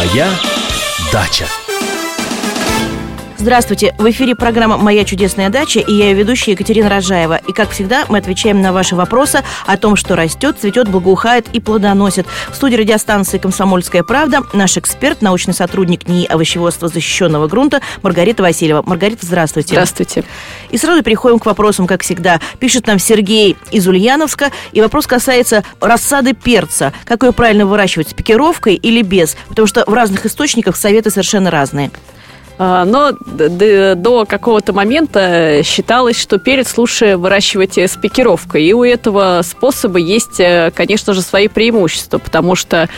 Моя дача. Здравствуйте! В эфире программа «Моя чудесная дача» и я ее ведущая Екатерина Рожаева. И, как всегда, мы отвечаем на ваши вопросы о том, что растет, цветет, благоухает и плодоносит. В студии радиостанции «Комсомольская правда» наш эксперт, научный сотрудник НИИ овощеводства защищенного грунта Маргарита Васильева. Маргарита, здравствуйте. Здравствуйте. И сразу переходим к вопросам, как всегда. Пишет нам Сергей из Ульяновска. И вопрос касается рассады перца. Как ее правильно выращивать, с пикировкой или без? Потому что в разных источниках советы совершенно разные. А, но до какого-то момента считалось, что перец лучше выращивать с пикировкой. И у этого способа есть, э, конечно же, свои преимущества, потому что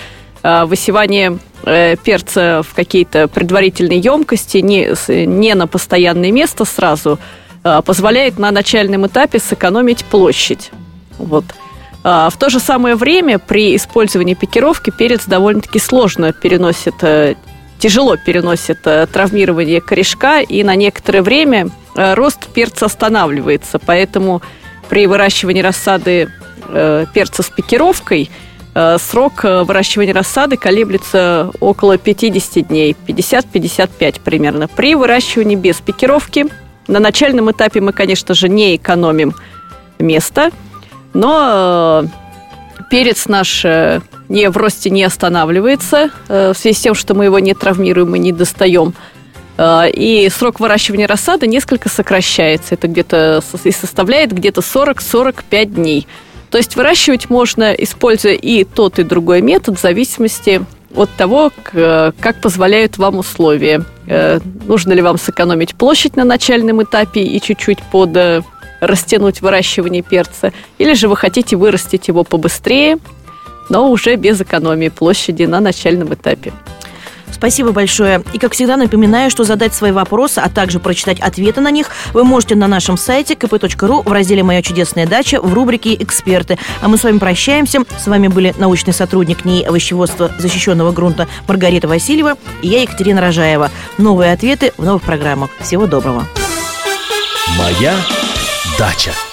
э, высевание э, перца в какие-то предварительные емкости не, не на постоянное место сразу позволяет на начальном этапе сэкономить площадь. Вот. А в то же самое время при использовании пикировки перец довольно-таки сложно переносит тяжело переносит э, травмирование корешка, и на некоторое время э, рост перца останавливается. Поэтому при выращивании рассады э, перца с пикировкой срок выращивания рассады колеблется около 50 дней, 50-55 примерно. При выращивании без пикировки на начальном этапе мы, конечно же, не экономим место, но перец наш не, в росте не останавливается э, в связи с тем, что мы его не травмируем и не достаем. Э, и срок выращивания рассады несколько сокращается. Это где-то и составляет где-то 40-45 дней. То есть выращивать можно, используя и тот, и другой метод в зависимости от того, как позволяют вам условия. Э, нужно ли вам сэкономить площадь на начальном этапе и чуть-чуть под растянуть выращивание перца, или же вы хотите вырастить его побыстрее, но уже без экономии площади на начальном этапе. Спасибо большое. И, как всегда, напоминаю, что задать свои вопросы, а также прочитать ответы на них вы можете на нашем сайте kp.ru в разделе «Моя чудесная дача» в рубрике «Эксперты». А мы с вами прощаемся. С вами были научный сотрудник НИИ овощеводства защищенного грунта Маргарита Васильева и я, Екатерина Рожаева. Новые ответы в новых программах. Всего доброго. «Моя дача».